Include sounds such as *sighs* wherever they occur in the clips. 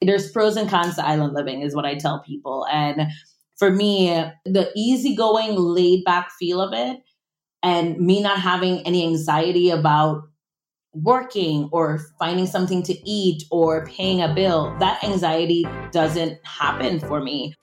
there's pros and cons to island living, is what I tell people. And for me, the easygoing, laid back feel of it, and me not having any anxiety about working or finding something to eat or paying a bill, that anxiety doesn't happen for me.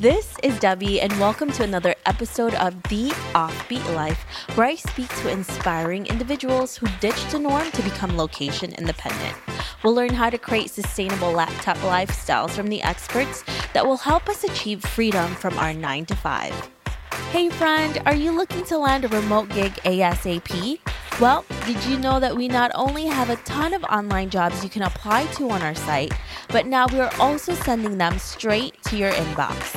This is Debbie, and welcome to another episode of The Offbeat Life, where I speak to inspiring individuals who ditched the norm to become location independent. We'll learn how to create sustainable laptop lifestyles from the experts that will help us achieve freedom from our 9 to 5. Hey, friend, are you looking to land a remote gig ASAP? Well, did you know that we not only have a ton of online jobs you can apply to on our site, but now we are also sending them straight to your inbox?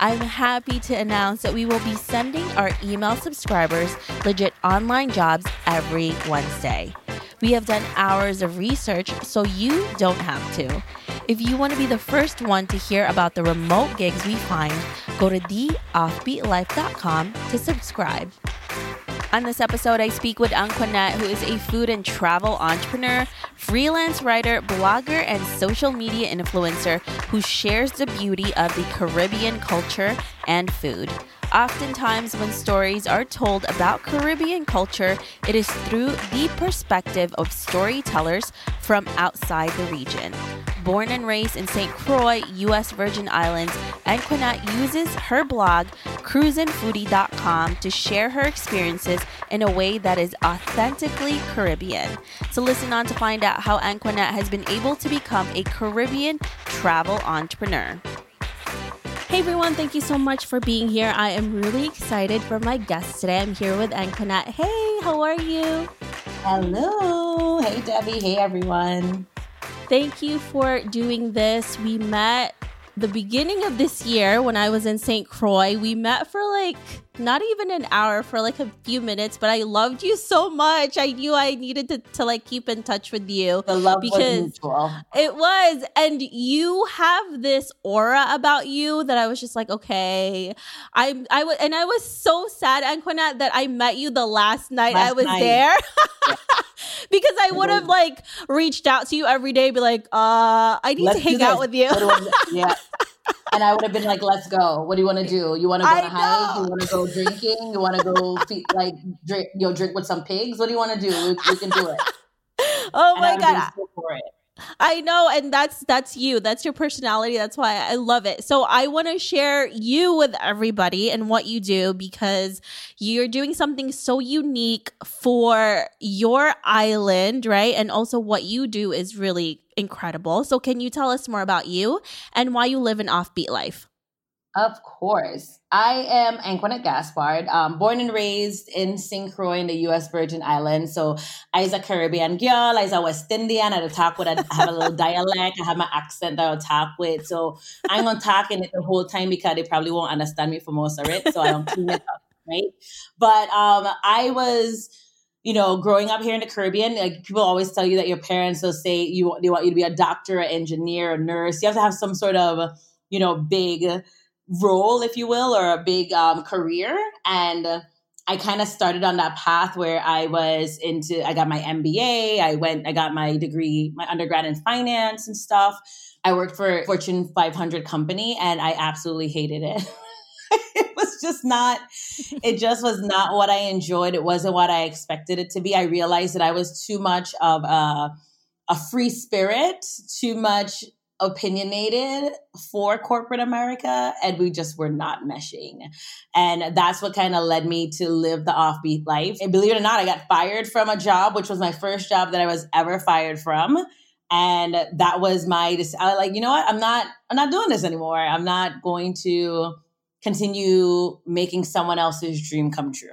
I'm happy to announce that we will be sending our email subscribers legit online jobs every Wednesday. We have done hours of research so you don't have to. If you want to be the first one to hear about the remote gigs we find, go to theoffbeatlife.com to subscribe. On this episode, I speak with Anquanette, who is a food and travel entrepreneur, freelance writer, blogger, and social media influencer who shares the beauty of the Caribbean culture and food. Oftentimes, when stories are told about Caribbean culture, it is through the perspective of storytellers from outside the region. Born and raised in St. Croix, U.S. Virgin Islands, Anquanette uses her blog, CruzanFoodie.com, to share her experiences in a way that is authentically Caribbean. So listen on to find out how Anquanette has been able to become a Caribbean travel entrepreneur. Hey everyone, thank you so much for being here. I am really excited for my guest today. I'm here with Anquanette. Hey, how are you? Hello. Hey, Debbie. Hey, everyone. Thank you for doing this. We met the beginning of this year when I was in St. Croix. We met for like not even an hour for like a few minutes, but I loved you so much. I knew I needed to, to like keep in touch with you. The love because was mutual. It was. And you have this aura about you that I was just like, okay. I I was and I was so sad, Anquanette, that I met you the last night last I was night. there. *laughs* *laughs* because I would have like reached out to you every day, be like, uh, I need Let's to hang out with you. *laughs* yeah and I would have been like, "Let's go. What do you want to do? You want to go to hike? You want to go *laughs* drinking? You want to go feed, like drink? You know, drink with some pigs? What do you want to do? We, we, can do it." Oh and my god! I know, and that's that's you. That's your personality. That's why I love it. So I want to share you with everybody and what you do because you're doing something so unique for your island, right? And also what you do is really incredible. So can you tell us more about you and why you live an offbeat life? Of course. I am Anquanette Gaspard, um, born and raised in St. Croix in the U.S. Virgin Islands. So I was a Caribbean girl. I was a West Indian. I talk with, a, I have a little *laughs* dialect. I have my accent that I talk with. So I'm going to talk in it the whole time because they probably won't understand me for most of it. So I don't *laughs* clean it up, right? But um, I was you know, growing up here in the Caribbean, like people always tell you that your parents will say you they want you to be a doctor, an engineer, a nurse. You have to have some sort of, you know, big role, if you will, or a big um, career. And I kind of started on that path where I was into, I got my MBA, I went, I got my degree, my undergrad in finance and stuff. I worked for Fortune 500 company and I absolutely hated it. *laughs* it was just not, it just was not what I enjoyed. It wasn't what I expected it to be. I realized that I was too much of a, a free spirit, too much opinionated for corporate America and we just were not meshing. And that's what kind of led me to live the offbeat life. And believe it or not, I got fired from a job, which was my first job that I was ever fired from. And that was my, I was like, you know what? I'm not, I'm not doing this anymore. I'm not going to continue making someone else's dream come true.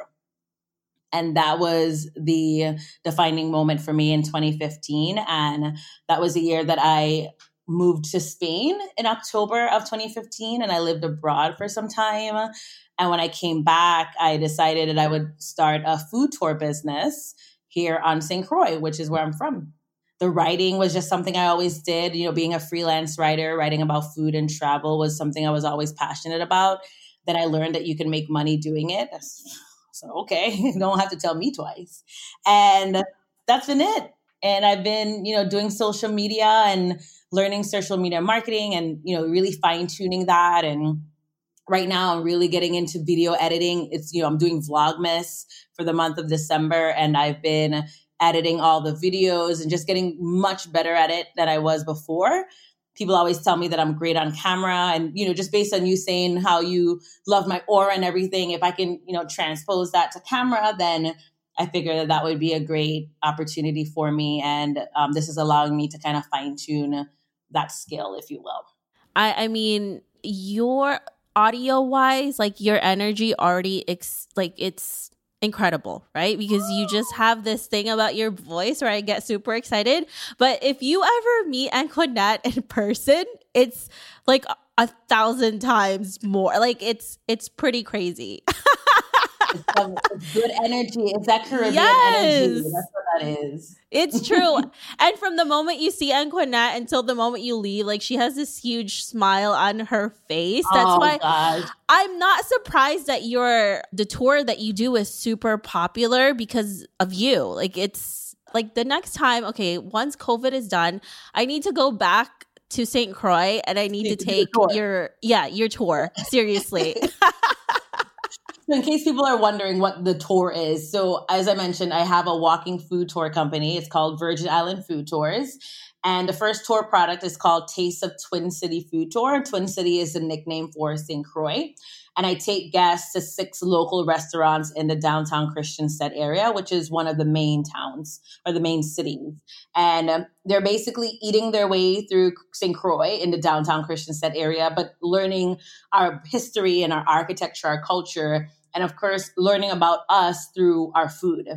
And that was the defining moment for me in 2015. And that was the year that I moved to Spain in October of 2015 and I lived abroad for some time. And when I came back, I decided that I would start a food tour business here on St. Croix, which is where I'm from. The writing was just something I always did. You know, being a freelance writer, writing about food and travel was something I was always passionate about. Then I learned that you can make money doing it. *sighs* So, okay, you *laughs* don't have to tell me twice. And that's been it and I've been, you know, doing social media and learning social media marketing and, you know, really fine tuning that. And right now I'm really getting into video editing. It's, you know, I'm doing Vlogmas for the month of December and I've been editing all the videos and just getting much better at it than I was before. People always tell me that I'm great on camera and you know just based on you saying how you love my aura and everything if I can, you know, transpose that to camera then I figure that that would be a great opportunity for me and um, this is allowing me to kind of fine tune that skill if you will. I I mean your audio wise like your energy already ex- like it's incredible, right? Because you just have this thing about your voice where I get super excited. But if you ever meet Anquanette in person, it's like a thousand times more. Like it's it's pretty crazy. *laughs* it's good energy. It's that Caribbean yes. energy. That's what that is. It's true. *laughs* and from the moment you see Anquanette until the moment you leave, like she has this huge smile on her face. That's oh, why gosh. I'm not surprised that your the tour that you do is super popular because of you. Like it's like the next time, okay, once COVID is done, I need to go back to St. Croix and I need, need to take your yeah, your tour. Seriously. *laughs* *laughs* In case people are wondering what the tour is, so as I mentioned, I have a walking food tour company. It's called Virgin Island Food Tours. And the first tour product is called Taste of Twin City Food Tour. Twin City is a nickname for St. Croix and I take guests to six local restaurants in the downtown Christiansted area, which is one of the main towns or the main cities. And um, they're basically eating their way through St. Croix in the downtown Christiansted area, but learning our history and our architecture, our culture, and of course, learning about us through our food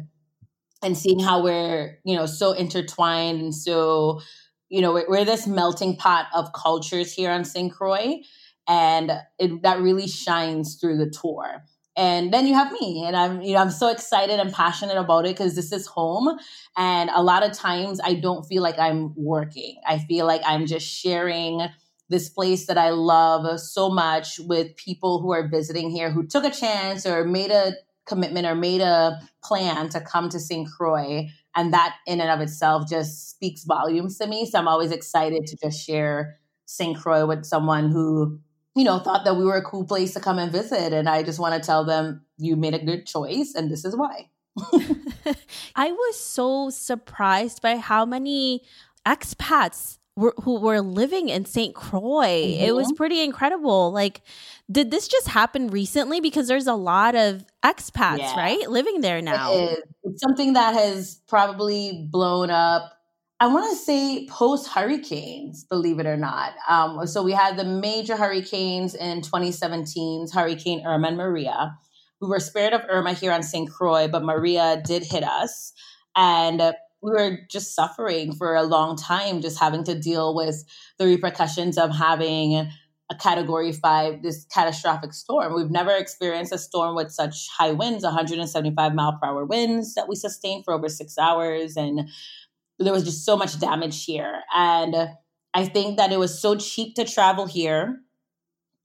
and seeing how we're, you know, so intertwined and so, you know, we're, we're this melting pot of cultures here on St. Croix and it, that really shines through the tour. And then you have me and i'm you know i'm so excited and passionate about it because this is home and a lot of times i don't feel like i'm working. I feel like i'm just sharing this place that i love so much with people who are visiting here who took a chance or made a commitment or made a plan to come to st croix and that in and of itself just speaks volumes to me. So i'm always excited to just share st croix with someone who you know, thought that we were a cool place to come and visit. And I just want to tell them, you made a good choice, and this is why. *laughs* *laughs* I was so surprised by how many expats were, who were living in St. Croix. Mm-hmm. It was pretty incredible. Like, did this just happen recently? Because there's a lot of expats, yeah. right, living there now. It is. It's something that has probably blown up I want to say post hurricanes, believe it or not. Um, so we had the major hurricanes in 2017, Hurricane Irma and Maria. We were spared of Irma here on St. Croix, but Maria did hit us. And we were just suffering for a long time, just having to deal with the repercussions of having a category five, this catastrophic storm. We've never experienced a storm with such high winds, 175 mile per hour winds that we sustained for over six hours. And there was just so much damage here. And I think that it was so cheap to travel here.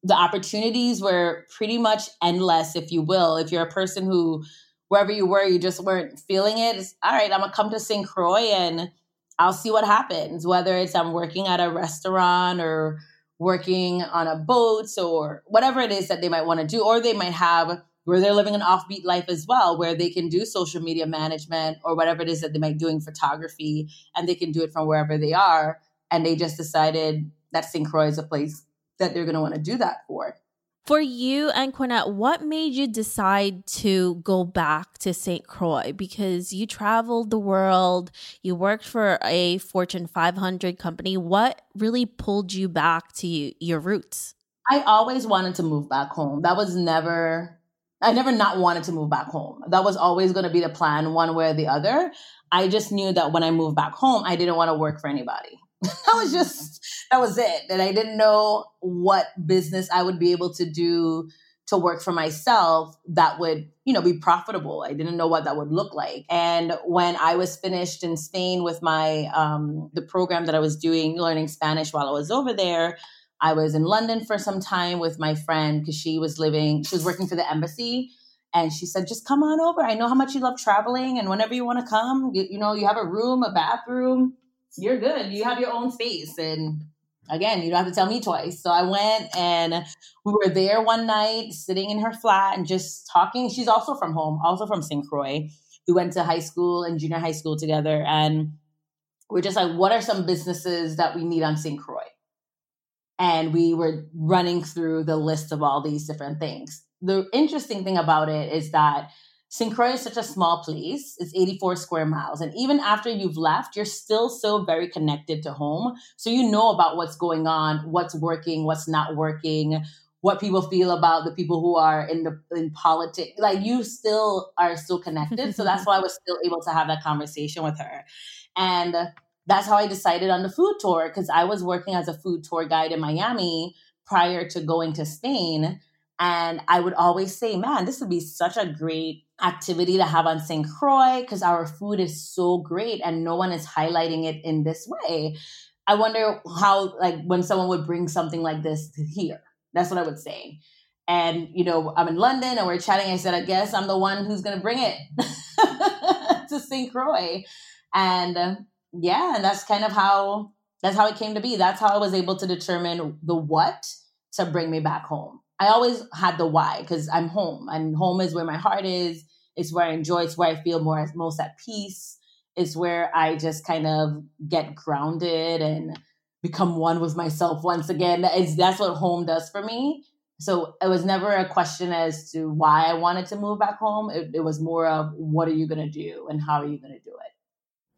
The opportunities were pretty much endless, if you will. If you're a person who, wherever you were, you just weren't feeling it, it's all right, I'm gonna come to St. Croix and I'll see what happens. Whether it's I'm working at a restaurant or working on a boat or whatever it is that they might want to do, or they might have where they're living an offbeat life as well, where they can do social media management or whatever it is that they might doing photography and they can do it from wherever they are. And they just decided that St. Croix is a place that they're going to want to do that for. For you Anquanette, what made you decide to go back to St. Croix? Because you traveled the world, you worked for a Fortune 500 company. What really pulled you back to your roots? I always wanted to move back home. That was never I never not wanted to move back home. That was always going to be the plan, one way or the other. I just knew that when I moved back home, I didn't want to work for anybody. *laughs* that was just, that was it. And I didn't know what business I would be able to do to work for myself that would, you know, be profitable. I didn't know what that would look like. And when I was finished in Spain with my, um, the program that I was doing, learning Spanish while I was over there, I was in London for some time with my friend because she was living, she was working for the embassy And she said, just come on over. I know how much you love traveling. And whenever you want to come, you, you know, you have a room, a bathroom, you're good. You have your own space. And again, you don't have to tell me twice. So I went and we were there one night sitting in her flat and just talking. She's also from home, also from St. Croix. We went to high school and junior high school together. And we're just like, what are some businesses that we need on St. Croix? And we were running through the list of all these different things. The interesting thing about it is that. Croix is such a small place. It's 84 square miles. And even after you've left, you're still so very connected to home. So you know about what's going on, what's working, what's not working, what people feel about the people who are in the in politics. Like you still are still connected. so that's *laughs* why I was still able to have that conversation with her. And that's how I decided on the food tour because I was working as a food tour guide in Miami prior to going to Spain. And I would always say, man, this would be such a great activity to have on St. Croix because our food is so great and no one is highlighting it in this way. I wonder how, like, when someone would bring something like this here. That's what I would say. And, you know, I'm in London and we're chatting. I said, I guess I'm the one who's going to bring it *laughs* to St. Croix. And yeah, and that's kind of how that's how it came to be. That's how I was able to determine the what to bring me back home. I always had the why because I'm home, and home is where my heart is. It's where I enjoy. It's where I feel more most at peace. It's where I just kind of get grounded and become one with myself once again. It's, that's what home does for me. So it was never a question as to why I wanted to move back home. It, it was more of what are you going to do and how are you going to do it.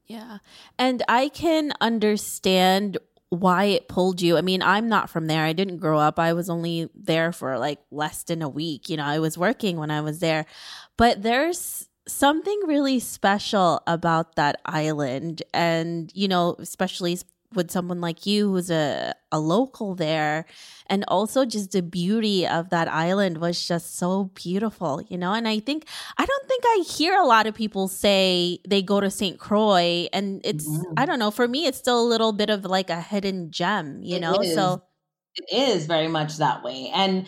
Yeah. And I can understand why it pulled you. I mean, I'm not from there. I didn't grow up. I was only there for like less than a week. You know, I was working when I was there. But there's something really special about that island. And, you know, especially with someone like you who's a, a local there and also just the beauty of that island was just so beautiful you know and i think i don't think i hear a lot of people say they go to st croix and it's mm-hmm. i don't know for me it's still a little bit of like a hidden gem you it know is. so it is very much that way and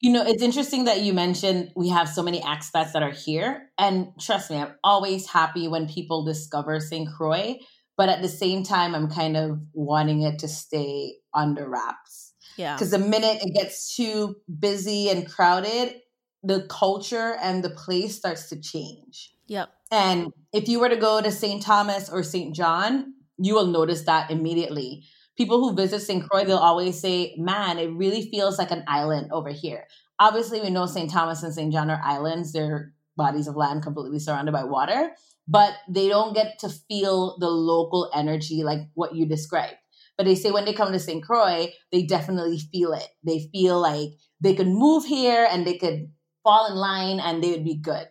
you know, it's interesting that you mentioned we have so many expats that are here. And trust me, I'm always happy when people discover St. Croix but at the same time i'm kind of wanting it to stay under wraps. Yeah. Because the minute it gets too busy and crowded the culture and the place starts to change. Yep. And if you were to go to st thomas or st john you will notice that immediately. People who visit st croix they'll always say man it really feels like an island over here. Obviously we know st thomas and st john are islands. They're bodies of land completely surrounded by water but they don't get to feel the local energy like what you described. But they say when they come to St. Croix, they definitely feel it. They feel like they could move here and they could fall in line and they would be good.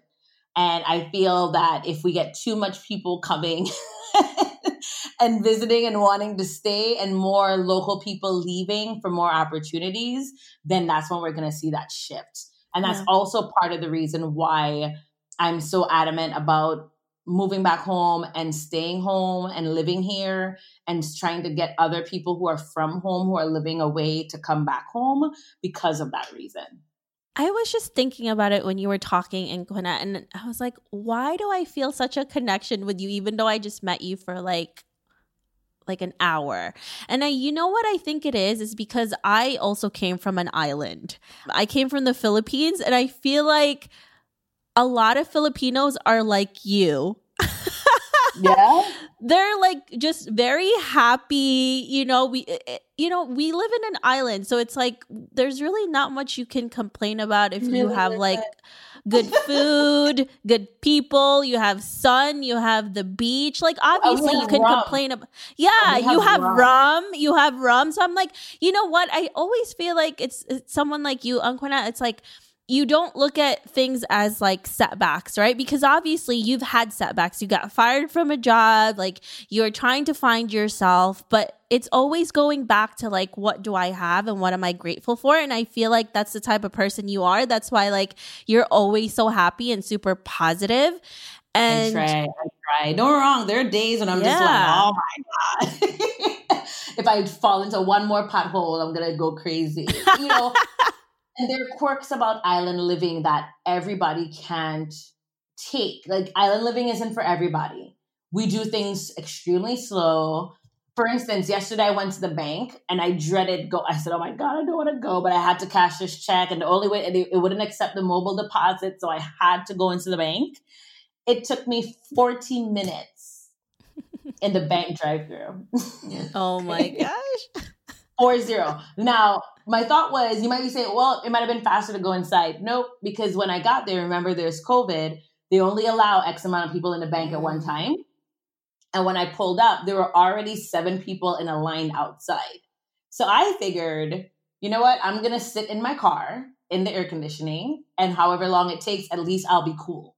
And I feel that if we get too much people coming *laughs* and visiting and wanting to stay and more local people leaving for more opportunities, then that's when we're going to see that shift. And that's yeah. also part of the reason why I'm so adamant about moving back home and staying home and living here and trying to get other people who are from home who are living away to come back home because of that reason. I was just thinking about it when you were talking Anquanette, and I was like, why do I feel such a connection with you, even though I just met you for like like an hour. And I you know what I think it is is because I also came from an island. I came from the Philippines and I feel like a lot of Filipinos are like you. *laughs* yeah. They're like just very happy, you know, we eh, eh, you know, we live in an island, so it's like there's really not much you can complain about if you have like good food, *laughs* good people, you have sun, you have the beach. Like oh, obviously oh, you can rum. complain about Yeah, have you have rum. rum. you have rum. So I'm like, you know what? I always feel like it's, it's someone like you, Unquina, it's like you don't look at things as like setbacks, right? Because obviously you've had setbacks. You got fired from a job, like you're trying to find yourself, but it's always going back to like, what do I have and what am I grateful for? And I feel like that's the type of person you are. That's why like you're always so happy and super positive. And I try, I try. No wrong. There are days when I'm yeah. just like, oh my God. *laughs* if I fall into one more pothole, I'm gonna go crazy. You know, *laughs* there are quirks about island living that everybody can't take. Like island living isn't for everybody. We do things extremely slow. For instance, yesterday I went to the bank and I dreaded go. I said, "Oh my god, I don't want to go," but I had to cash this check, and the only way it, it wouldn't accept the mobile deposit, so I had to go into the bank. It took me 14 minutes *laughs* in the bank drive-through. oh my *laughs* gosh. Four zero. Now, my thought was you might be saying, well, it might have been faster to go inside. Nope, because when I got there, remember there's COVID, they only allow X amount of people in the bank at one mm. time. And when I pulled up, there were already seven people in a line outside. So I figured, you know what? I'm going to sit in my car in the air conditioning, and however long it takes, at least I'll be cool.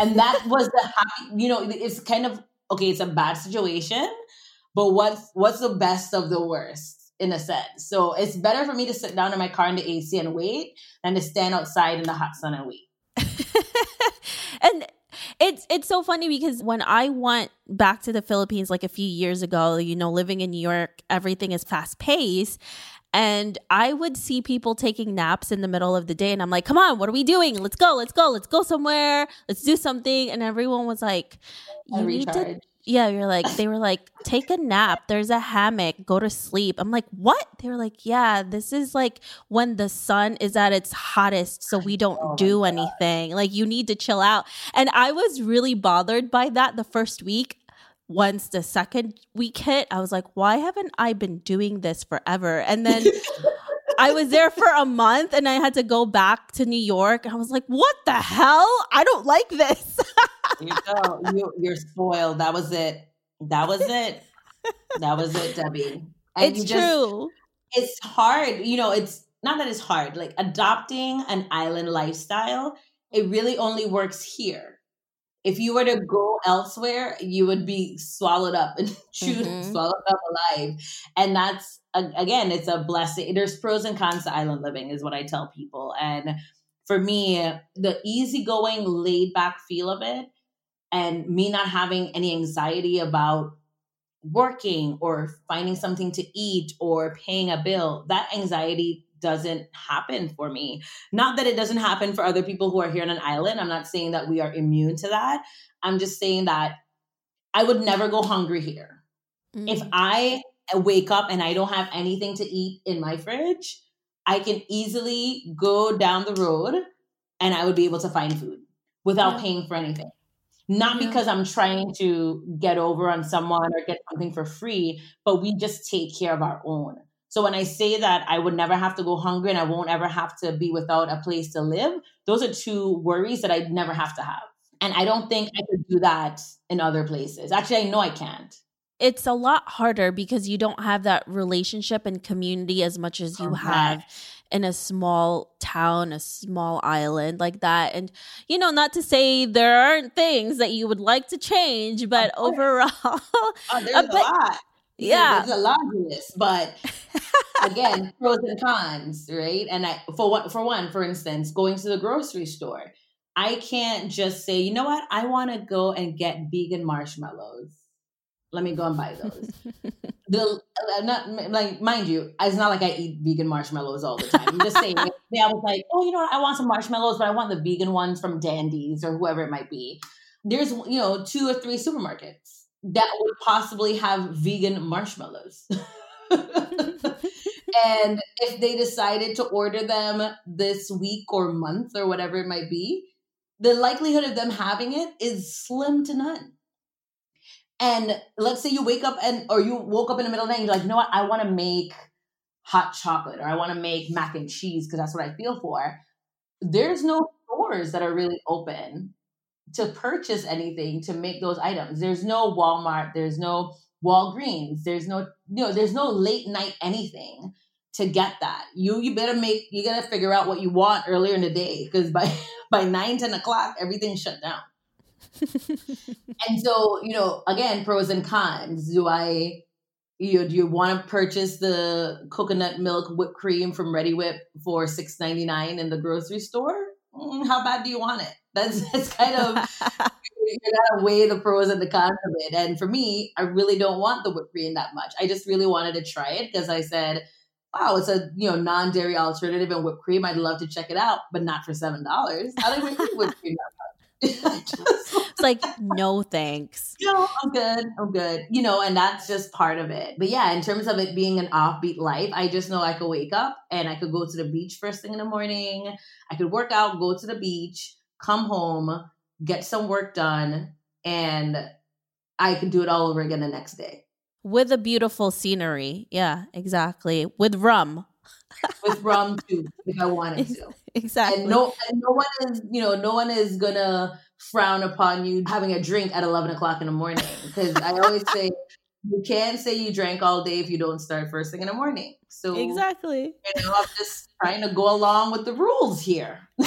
And that *laughs* was the happy, you know, it's kind of okay, it's a bad situation, but what's what's the best of the worst? In a sense. So it's better for me to sit down in my car in the AC and wait than to stand outside in the hot sun and wait. *laughs* and it's it's so funny because when I went back to the Philippines like a few years ago, you know, living in New York, everything is fast paced. And I would see people taking naps in the middle of the day, and I'm like, come on, what are we doing? Let's go, let's go, let's go somewhere, let's do something. And everyone was like, you need to yeah, you're like, they were like, take a nap. There's a hammock. Go to sleep. I'm like, what? They were like, yeah, this is like when the sun is at its hottest, so we don't oh do anything. Like, you need to chill out. And I was really bothered by that the first week. Once the second week hit, I was like, why haven't I been doing this forever? And then *laughs* I was there for a month and I had to go back to New York. I was like, what the hell? I don't like this. *laughs* you go. You, you're spoiled. That was it. That was it. That was it, Debbie. And it's just, true. It's hard. You know, it's not that it's hard. Like adopting an island lifestyle, it really only works here if you were to go elsewhere, you would be swallowed up and *laughs* chewed, mm-hmm. swallowed up alive. And that's again, it's a blessing. There's pros and cons to island living, is what I tell people. And for me, the easygoing, laid back feel of it, and me not having any anxiety about working or finding something to eat or paying a bill, that anxiety doesn't happen for me. Not that it doesn't happen for other people who are here on an island. I'm not saying that we are immune to that. I'm just saying that I would never go hungry here. Mm-hmm. If I wake up and I don't have anything to eat in my fridge, I can easily go down the road and I would be able to find food without yeah. paying for anything. Not because I'm trying to get over on someone or get something for free, but we just take care of our own. So when I say that I would never have to go hungry and I won't ever have to be without a place to live, those are two worries that I'd never have to have. And I don't think I could do that in other places. Actually, I know I can't. It's a lot harder because you don't have that relationship and community as much as you have in a small town, a small island like that. And, you know, not to say there aren't things that you would like to change, but overall, oh, there's *laughs* a, uh, a lot. Yeah. there's a lot of this but again *laughs* pros and cons right? And i for what for one for instance going to the grocery store i can't just say you know what? I want to go and get vegan marshmallows let me go and buy those *laughs* the uh, not like mind you it's not like i eat vegan marshmallows all the time i'm just saying *laughs* yeah, i was like oh you know what i want some marshmallows but i want the vegan ones from dandies or whoever it might be there's you know two or three supermarkets that would possibly have vegan marshmallows. *laughs* and if they decided to order them this week or month or whatever it might be, the likelihood of them having it is slim to none. And let's say you wake up and or you woke up in the middle of the night and you're like, you know what, I want to make hot chocolate or I want to make mac and cheese because that's what I feel for. There's no stores that are really open to purchase anything to make those items. There's no Walmart, there's no Walgreens, there's no you know, there's no late night anything to get that. You you better make you gotta figure out what you want earlier in the day because by *laughs* by nine, 10 o'clock, everything's shut down. *laughs* and so, you know, again, pros and cons. Do I you know, do you want to purchase the coconut milk whipped cream from Reddi-wip for six ninety nine in the grocery store? Mm, how bad do you want it? That's that's kind of *laughs* you gotta weigh the pros and the cons of it. And for me, I really don't want the whipped cream that much. I just really wanted to try it because I said wow, it's a you know non-dairy alternative and whipped cream. I'd love to check it out, but not for seven dollars. I don't even whipped cream. *laughs* it's like no thanks. Know, I'm good. I'm good. You know, and that's just part of it. But yeah, in terms of it being an offbeat life, I just know I could wake up and I could go to the beach first thing in the morning. I could work out, go to the beach, come home, get some work done, and I could do it all over again the next day. With a beautiful scenery. Yeah, exactly. With rum. With rum too, if I wanted *laughs* to. Exactly. And no, and no one is, you know, no one is gonna frown upon you having a drink at eleven o'clock in the morning. Because I always say you can't say you drank all day if you don't start first thing in the morning. So exactly, you know, I'm just trying to go along with the rules here. *laughs*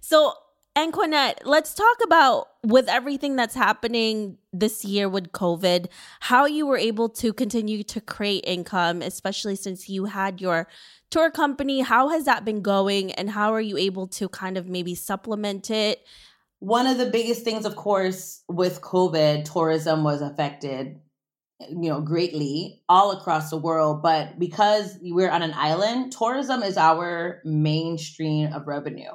so Anquanette, let's talk about with everything that's happening this year with COVID, how you were able to continue to create income, especially since you had your tour company. How has that been going and how are you able to kind of maybe supplement it? One of the biggest things, of course, with COVID, tourism was affected you know greatly all across the world but because we're on an island tourism is our mainstream of revenue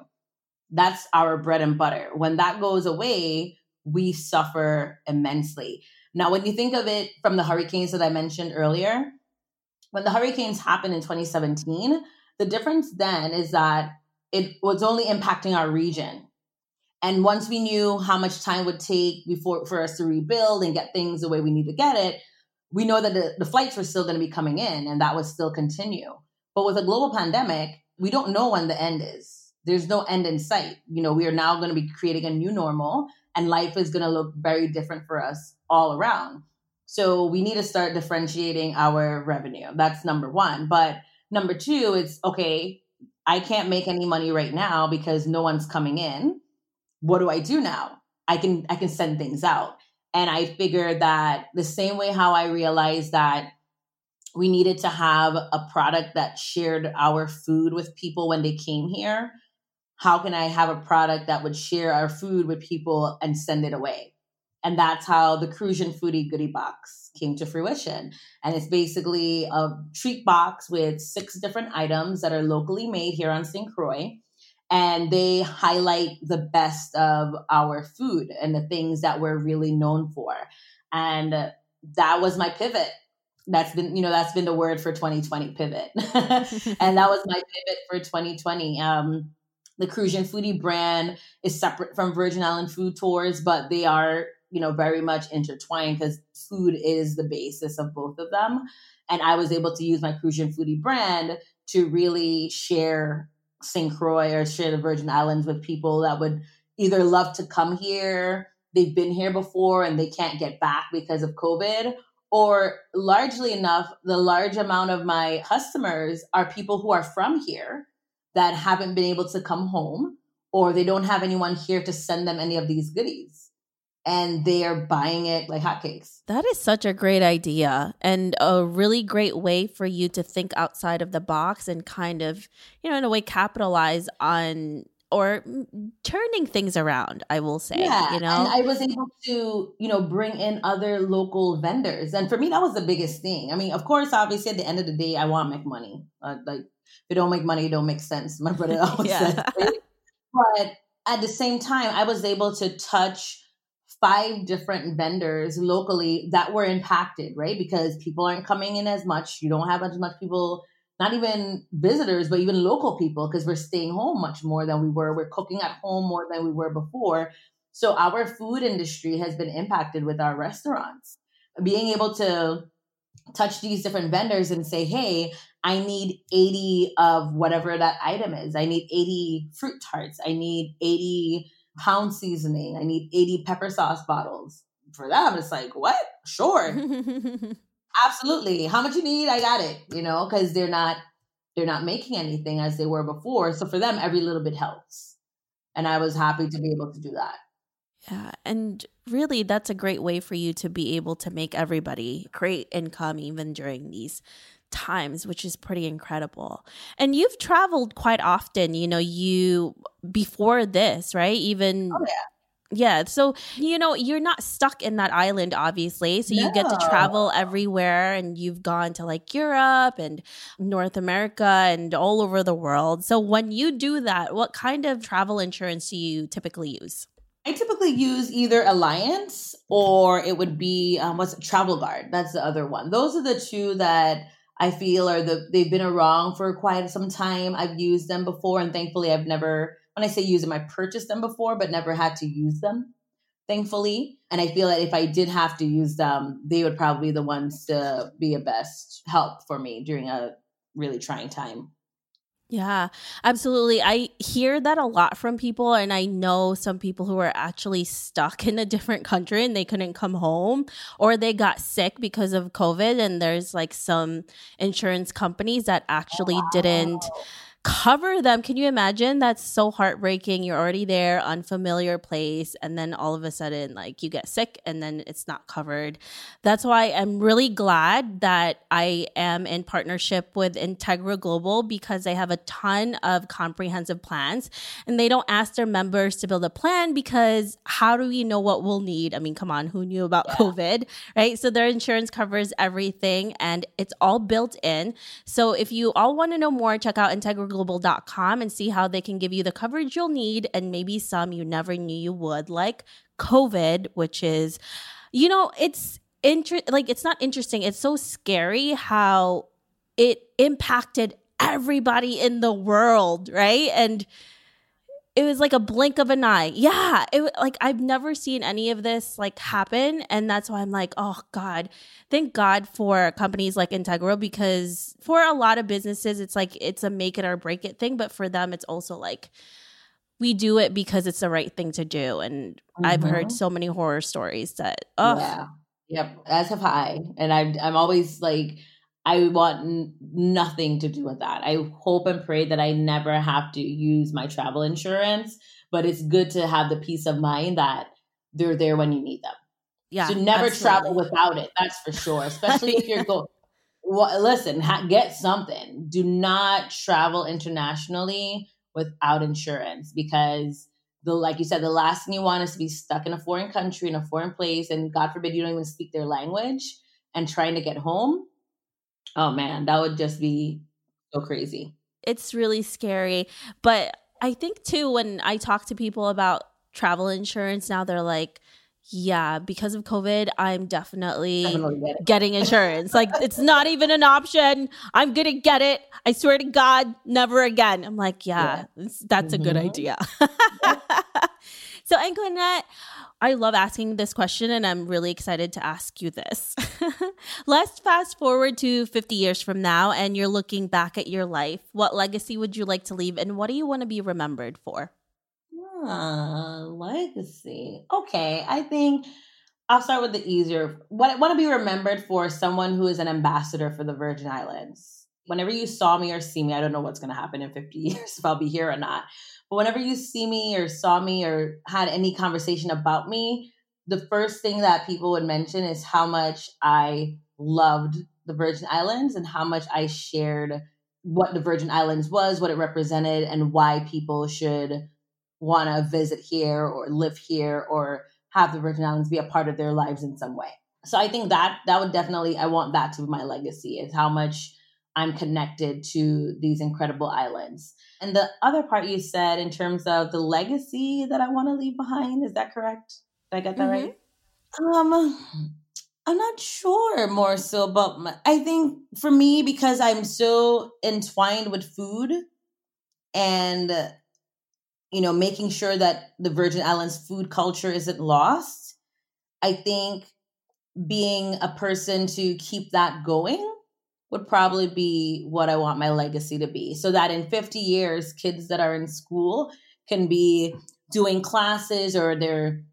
that's our bread and butter. When that goes away, we suffer immensely. Now, when you think of it from the hurricanes that I mentioned earlier, when the hurricanes happened in 2017, the difference then is that it was only impacting our region. And once we knew how much time would take before for us to rebuild and get things the way we need to get it, we know that the, the flights were still going to be coming in and that would still continue. But with a global pandemic, we don't know when the end is there's no end in sight. You know, we are now going to be creating a new normal and life is going to look very different for us all around. So we need to start differentiating our revenue. That's number one. But number two, it's okay, I can't make any money right now because no one's coming in. What do I do now? I can I can send things out. And I figured that the same way how I realized that we needed to have a product that shared our food with people when they came here how can I have a product that would share our food with people and send it away? And that's how the Crucian Foodie Goodie Box came to fruition. And it's basically a treat box with six different items that are locally made here on St. Croix. And they highlight the best of our food and the things that we're really known for. And that was my pivot. That's been, you know, that's been the word for 2020 pivot. *laughs* and that was my pivot for 2020. Um, the Crucian Foodie brand is separate from Virgin Island Food Tours, but they are, you know, very much intertwined because food is the basis of both of them. And I was able to use my Crucian Foodie brand to really share St. Croix or share the Virgin Islands with people that would either love to come here, they've been here before and they can't get back because of COVID, or largely enough, the large amount of my customers are people who are from here that haven't been able to come home or they don't have anyone here to send them any of these goodies and they are buying it like hotcakes. That is such a great idea and a really great way for you to think outside of the box and kind of, you know, in a way capitalize on or turning things around, I will say. Yeah, you know, and I was able to, you know, bring in other local vendors, and for me, that was the biggest thing. I mean, of course, obviously, at the end of the day, I want to make money. Uh, like it don't make money, it don't make sense. *laughs* My brother always yeah. says it. But at the same time, I was able to touch five different vendors locally that were impacted, right? Because people aren't coming in as much. You don't have as much people, not even visitors, but even local people, because we're staying home much more than we were. We're cooking at home more than we were before. So our food industry has been impacted with our restaurants. Being able to touch these different vendors and say, hey, I need 80 of whatever that item is. I need 80 fruit tarts. I need 80 pound seasoning. I need 80 pepper sauce bottles. For them, it's like, what? Sure. *laughs* Absolutely. How much you need? I got it, you know, because they're not they're not making anything as they were before. So for them, every little bit helps. And I was happy to be able to do that. Yeah. And really, that's a great way for you to be able to make everybody create income even during these times, which is pretty incredible. And you've traveled quite often, you know, you before this, right? Even oh, yeah. Yeah. So, you know, you're not stuck in that island, obviously. So, you get to travel everywhere and you've gone to like Europe and North America and all over the world. So, when you do that, what kind of travel insurance do you typically use? I typically use either Allianz or it would be um, what's it, Travel Guard. That's the other one. Those are the two that I feel are the they've been around for quite some time. I've used them before, and thankfully, I've never when I say use them, I purchased them before, but never had to use them, thankfully. And I feel that if I did have to use them, they would probably be the ones to be a best help for me during a really trying time. Yeah, absolutely. I hear that a lot from people, and I know some people who are actually stuck *laughs* in a different country and they couldn't come home, or they got sick because of COVID. And there's like some insurance companies that actually didn't cover them. Can you imagine? That's so heartbreaking. You're already there, unfamiliar place, and then all of a sudden, like you get sick and then it's not covered. That's why I'm really glad that I am in partnership with Integra Global because they have a ton of comprehensive plans and they don't ask their members to build a plan because how do we know what we'll need? I mean, come on, who knew about yeah. COVID, right? So their insurance covers everything and it's all built in. So if you all want to know more, check out Integra global.com and see how they can give you the coverage you'll need and maybe some you never knew you would, like COVID, which is, you know, it's inter- like it's not interesting. It's so scary how it impacted everybody in the world, right? And it was like a blink of an eye. Yeah, it was like I've never seen any of this like happen, and that's why I'm like, oh God, thank God for companies like Integra because for a lot of businesses, it's like it's a make it or break it thing, but for them, it's also like we do it because it's the right thing to do. And mm-hmm. I've heard mm-hmm. so many horror stories that, oh, yeah, yep, as have I, and I'm I'm always like I want n- nothing to do with that. I hope and pray that I never have to use my travel insurance, but it's good to have the peace of mind that they're there when you need them. Yeah. So never absolutely. travel without it. That's for sure. Especially if you're *laughs* going. Well, listen, ha- get something. Do not travel internationally without insurance because the like you said, the last thing you want is to be stuck in a foreign country in a foreign place, and God forbid you don't even speak their language and trying to get home Oh man, that would just be so crazy. It's really scary. But I think too, when I talk to people about travel insurance now, they're like, yeah, because of COVID, I'm definitely, definitely getting insurance. like, it's not even an option. I'm going to get it. I swear to God, never again. I'm like, yeah, yeah. that's mm-hmm. a good mm-hmm. idea. So, Anquanette, I love asking this question, and I'm really excited to ask you this. *laughs* Let's fast forward to 50 years from now, and you're looking back at your life. What legacy would you like to leave, and what do you want to be remembered for? Uh, legacy. Okay, I think I'll start with the easier. What I want to be remembered for someone who is an ambassador for the Virgin Islands. Whenever you saw me or see me, I don't know what's going to happen in 50 *laughs* years if I'll be here or not. But whenever you see me or saw me or had any conversation about me, the first thing that people would mention is how much I loved the Virgin Islands and how much I shared what the Virgin Islands was, what it represented, and why people should want to visit here or live here or have the Virgin Islands be a part of their lives in some way. So I think that that would definitely I want that to be my legacy is how much I'm connected to these incredible islands. And the other part you said in terms of the legacy that I want to leave behind, is that correct? Did I get that mm-hmm. right? Um I'm not sure more so but my, I think for me because I'm so entwined with food and you know making sure that the Virgin Islands food culture isn't lost, I think being a person to keep that going would probably be what I want my legacy to be. So that in 50 years, kids that are in school can be doing classes or they're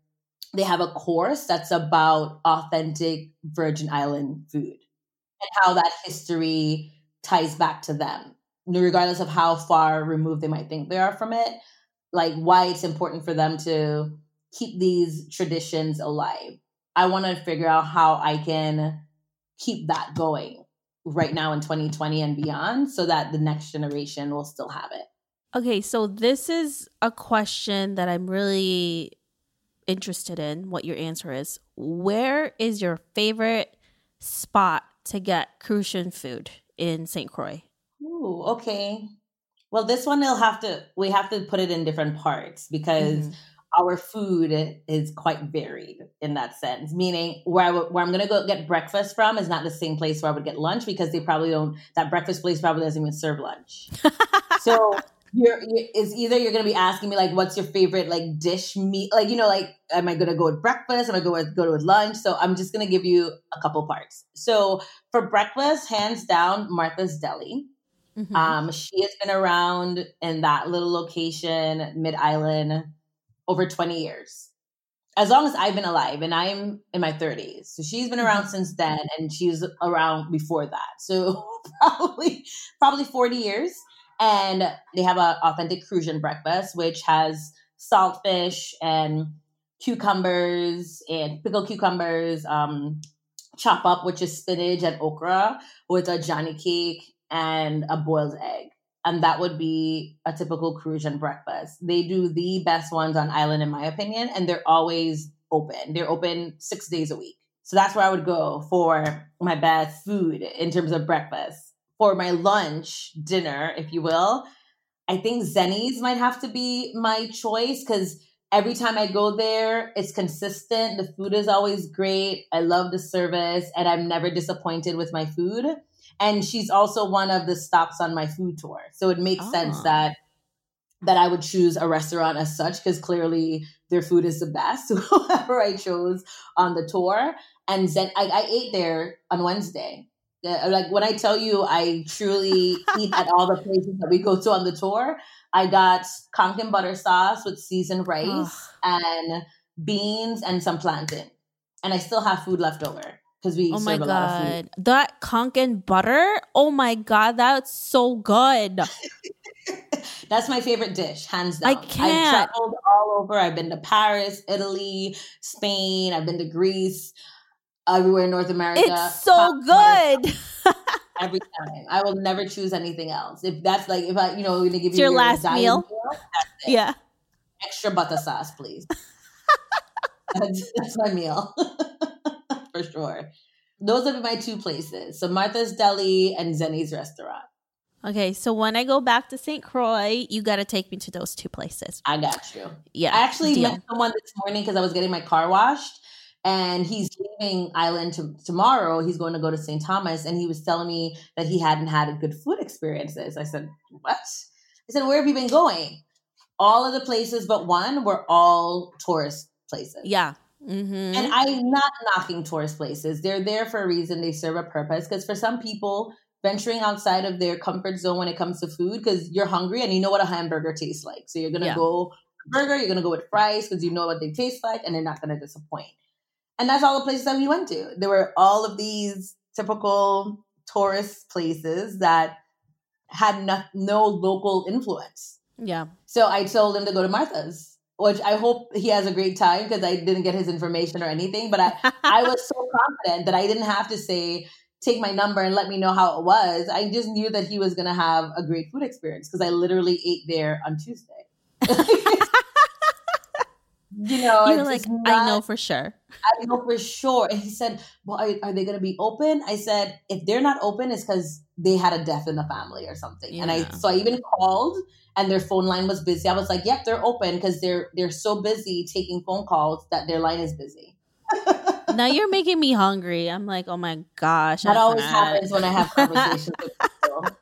they have a course that's about authentic Virgin Island food and how that history ties back to them, regardless of how far removed they might think they are from it. Like why it's important for them to keep these traditions alive. I want to figure out how I can keep that going right now in 2020 and beyond so that the next generation will still have it. Okay, so this is a question that I'm really interested in what your answer is. Where is your favorite spot to get Crucian food in St. Croix? Ooh, okay. Well, this one they'll have to we have to put it in different parts because mm-hmm. Our food is quite varied in that sense. Meaning, where I w- where I'm gonna go get breakfast from is not the same place where I would get lunch because they probably don't. That breakfast place probably doesn't even serve lunch. *laughs* so you're, you're is either you're gonna be asking me like, what's your favorite like dish meat? Like you know, like am I gonna go with breakfast? Am I going to go with lunch? So I'm just gonna give you a couple parts. So for breakfast, hands down, Martha's Deli. Mm-hmm. Um, she has been around in that little location, Mid Island, over 20 years. As long as I've been alive, and I'm in my 30s. So she's been around mm-hmm. since then, and she's around before that. So *laughs* probably, probably 40 years. And they have an authentic Crucian breakfast, which has saltfish and cucumbers and pickled cucumbers, um, chop up, which is spinach and okra, with a Johnny cake and a boiled egg. And that would be a typical Crucian breakfast. They do the best ones on island, in my opinion, and they're always open. They're open six days a week. So that's where I would go for my best food in terms of breakfast. For my lunch, dinner, if you will, I think Zenny's might have to be my choice because every time I go there, it's consistent. The food is always great. I love the service, and I'm never disappointed with my food and she's also one of the stops on my food tour. So it makes oh. sense ah. that that i would choose a restaurant as such because clearly their food is the best *laughs* whoever i chose on the tour. And then I, I ate there on wednesday. Uh, like when i tell you i truly *laughs* eat at all the places that we go to on the tour i got conch in butter sauce with seasoned rice and beans and some plantain. And i still have food left over because we oh my god. That conch in butter? Oh my god that's so good. *laughs* That's my favorite dish hands down. I can't. i've traveled all over. I've been to paris italy spain. I've been to greece everywhere in north america. It's so good. *laughs* every time. I will never choose anything else. If that's like if i you know to give it's you your, your last meal, meal yeah. Extra butter sauce please. That's, *laughs* that's my meal for sure. Those would be my two places. So Martha's Deli and Zenny's restaurant. Okay, so when I go back to St. Croix, you got to take me to those two places. I got you. Yeah. I actually deal. met someone this morning because I was getting my car washed and he's leaving Island to, tomorrow. He's going to go to St. Thomas and he was telling me that he hadn't had a good food experiences. I said, What? I said, Where have you been going? All of the places but one were all tourist places. Yeah. Mm-hmm. And I'm not knocking tourist places. They're there for a reason. They serve a purpose. Because for some people, venturing outside of their comfort zone when it comes to food, because you're hungry and you know what a hamburger tastes like. So you're going to yeah. go burger, you're going to go with fries because you know what they taste like and they're not going to disappoint. And that's all the places that we went to. There were all of these typical tourist places that had no, no local influence. Yeah. So I told him to go to Martha's which I hope he has a great time because I didn't get his information or anything. But I, I was so *laughs* confident that I didn't have to say, take my number and let me know how it was. I just knew that he was going to have a great food experience because I literally ate there on Tuesday. *laughs* *laughs* you know, you're like, not, I know for sure. I know for sure. And he said, Well, are, are they going to be open? I said, If they're not open, it's because they had a death in the family or something. Yeah. And I, so I even called and their phone line was busy. I was like, "Yep, they're open because they're they're so busy taking phone calls that their line is busy." now you're making me hungry. I'm like, "Oh my gosh!" That always happens when I have *laughs* conversations with people.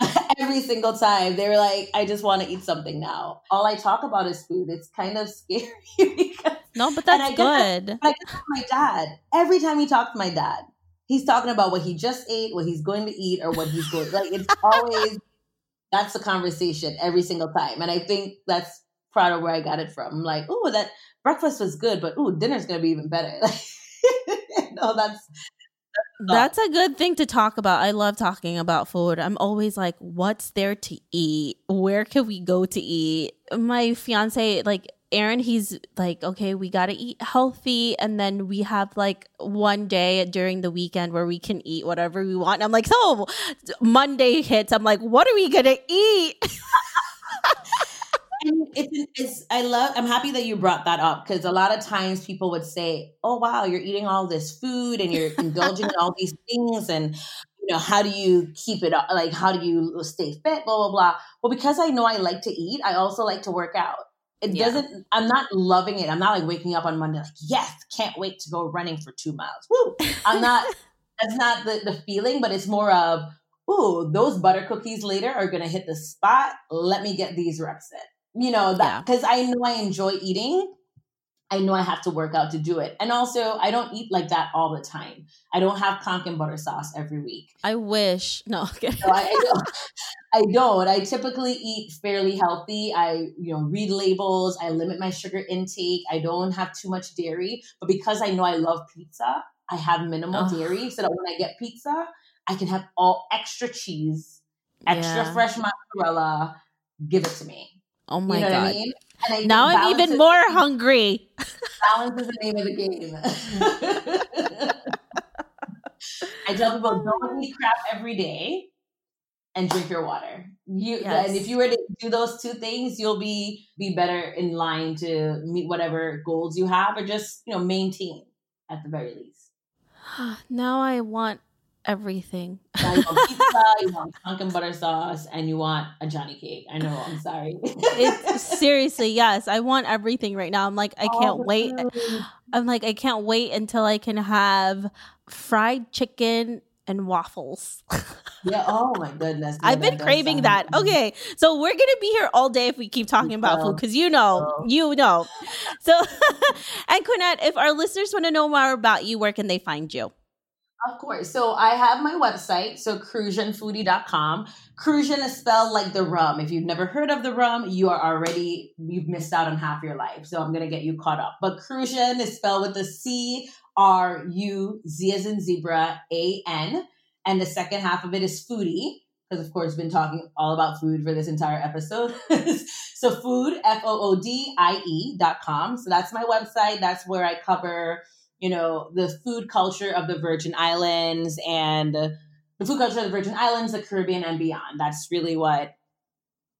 *laughs* Every single time they were like, "I just want to eat something now." All I talk about is food. It's kind of scary. *laughs* because, no, but that's good. That, I get my dad every time he talks to my dad. He's talking about what he just ate, what he's going to eat, or what he's going. *laughs* Like it's always that's the conversation every single time. And I think that's part of where I got it from. I'm like, oh, that breakfast was good, but oh, dinner's gonna be even better. *laughs* no, that's that's a good thing to talk about. I love talking about food. I'm always like, what's there to eat? Where can we go to eat? My fiance, like, Aaron, he's like, okay, we got to eat healthy. And then we have like one day during the weekend where we can eat whatever we want. And I'm like, so Monday hits. I'm like, what are we going to eat? *laughs* it's, it's, I love, I'm happy that you brought that up because a lot of times people would say, oh, wow, you're eating all this food and you're indulging in all these things. And, you know, how do you keep it up? Like, how do you stay fit? Blah, blah, blah. Well, because I know I like to eat, I also like to work out. It yeah. doesn't, I'm not loving it. I'm not like waking up on Monday, like, yes, can't wait to go running for two miles. Woo! I'm not, *laughs* that's not the, the feeling, but it's more of, ooh, those butter cookies later are going to hit the spot. Let me get these reps in. You know, that because yeah. I know I enjoy eating. I know I have to work out to do it. And also, I don't eat like that all the time. I don't have conch and butter sauce every week. I wish. No, okay. so I, I, don't, *laughs* I don't. I typically eat fairly healthy. I, you know, read labels. I limit my sugar intake. I don't have too much dairy. But because I know I love pizza, I have minimal oh. dairy so that when I get pizza, I can have all extra cheese, extra yeah. fresh mozzarella. Give it to me. Oh my you know god! I mean? now I'm even more hungry. balance is the name of the game. I tell people don't eat crap every day and drink your water. You yes. and if you were to do those two things, you'll be be better in line to meet whatever goals you have, or just you know maintain at the very least. *sighs* now I want everything. You want *laughs* pizza, you want pumpkin butter sauce, and you want a Johnny cake. I know. I'm sorry. it's *laughs* seriously yes. I want everything right now. I'm like I oh, can't wait. I'm like I can't wait until I can have fried chicken and waffles. yeah. Oh my goodness. *laughs* I've been craving that. Okay. So we're gonna be here all day if we keep talking about food because you know, you know. So, Anquanette, if our listeners want to know more about you, where can they find you? Of course. So I have my website, so CruzanFoodie.com. Cruzan is spelled like the rum. If you've never heard of the rum, you are already, you've missed out on half your life. So I'm going to get you caught up. But Cruzan is spelled with a C R U Z as in zebra, A N. And the second half of it is foodie, because of course, been talking all about food for this entire episode. *laughs* so food, F O O D I E dot com. So that's my website. That's where I cover you know, the food culture of the Virgin Islands and the food culture of the Virgin Islands, the Caribbean, and beyond. That's really what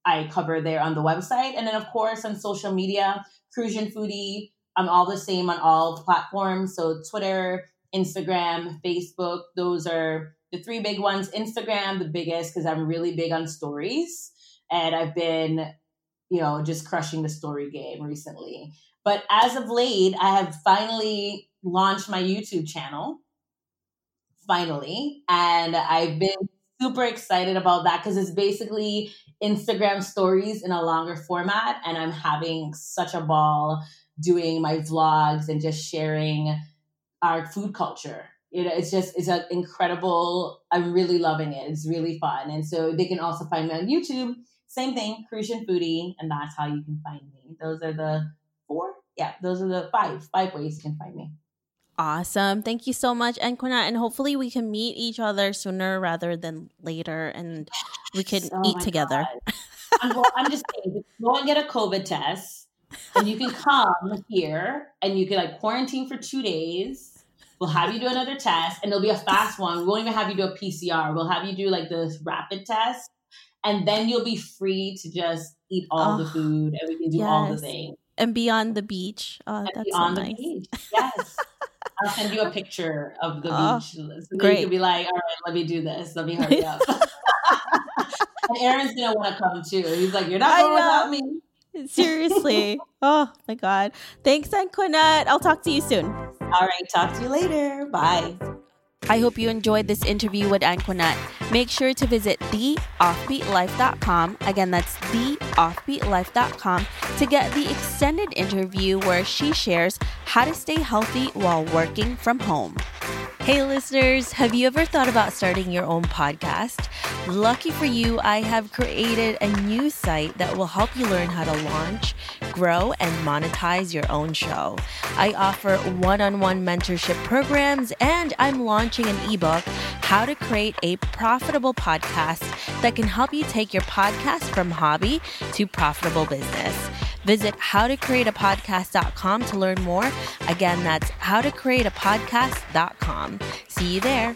I cover there on the website. And then, of course, on social media, Cruzan Foodie. I'm all the same on all platforms. So, Twitter, Instagram, Facebook, those are the three big ones. Instagram, the biggest, because I'm really big on stories. And I've been, you know, just crushing the story game recently. But as of late, I have finally launched my YouTube channel finally. And I've been super excited about that because it's basically Instagram stories in a longer format. And I'm having such a ball doing my vlogs and just sharing our food culture. You know, it's just, it's an incredible, I'm really loving it. It's really fun. And so they can also find me on YouTube. Same thing, Cruzan Foodie. And that's how you can find me. Those are the four. Yeah, those are the five, five ways you can find me. Awesome. Thank you so much, Anquanette. And hopefully we can meet each other sooner rather than later and we can oh eat together. I'm, I'm, just saying, go and get a COVID test and you can come here and you can like quarantine for two days. We'll have you do another test and it'll be a fast one. We won't even have you do a PCR. We'll have you do like the rapid test and then you'll be free to just eat all oh, the ah, food and we can do yes. all the things. And be on the beach. Oh, and that's so nice. Beach. Yes. I'll send you a picture of the oh, beach. So great. You can be like, all right, let me do this. Let me hurry *laughs* up. and Aaron's gonna want to come too. He's like, you're not going without me. Seriously. oh my God. Thanks, Anquanette. I'll talk to you soon. All right. Talk to you later. Bye. I hope you enjoyed this interview with Anquanette. Make sure to visit theoffbeatlife.com. Again, that's theoffbeatlife.com to get the extended interview where she shares how to stay healthy while working from home. Hey, listeners, have you ever thought about starting your own podcast? Lucky for you, I have created a new site that will help you learn how to launch, grow, and monetize your own show. I offer one on one mentorship programs, and I'm launching an ebook, How to Create a Profitable Podcast, that can help you take your podcast from hobby to profitable business. Visit howtocreateapodcast.com to learn more. Again, that's howtocreateapodcast.com. See you there.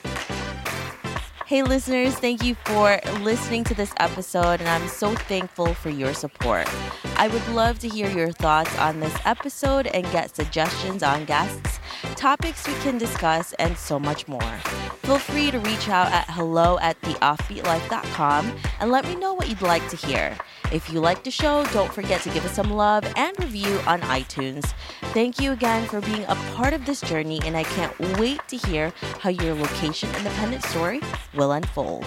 Hey, listeners, thank you for listening to this episode, and I'm so thankful for your support. I would love to hear your thoughts on this episode and get suggestions on guests, topics we can discuss, and so much more. Feel free to reach out at hello at theoffbeatlife.com and let me know what you'd like to hear. If you like the show, don't forget to give us some love and review on iTunes. Thank you again for being a part of this journey, and I can't wait to hear how your location independent story will unfold.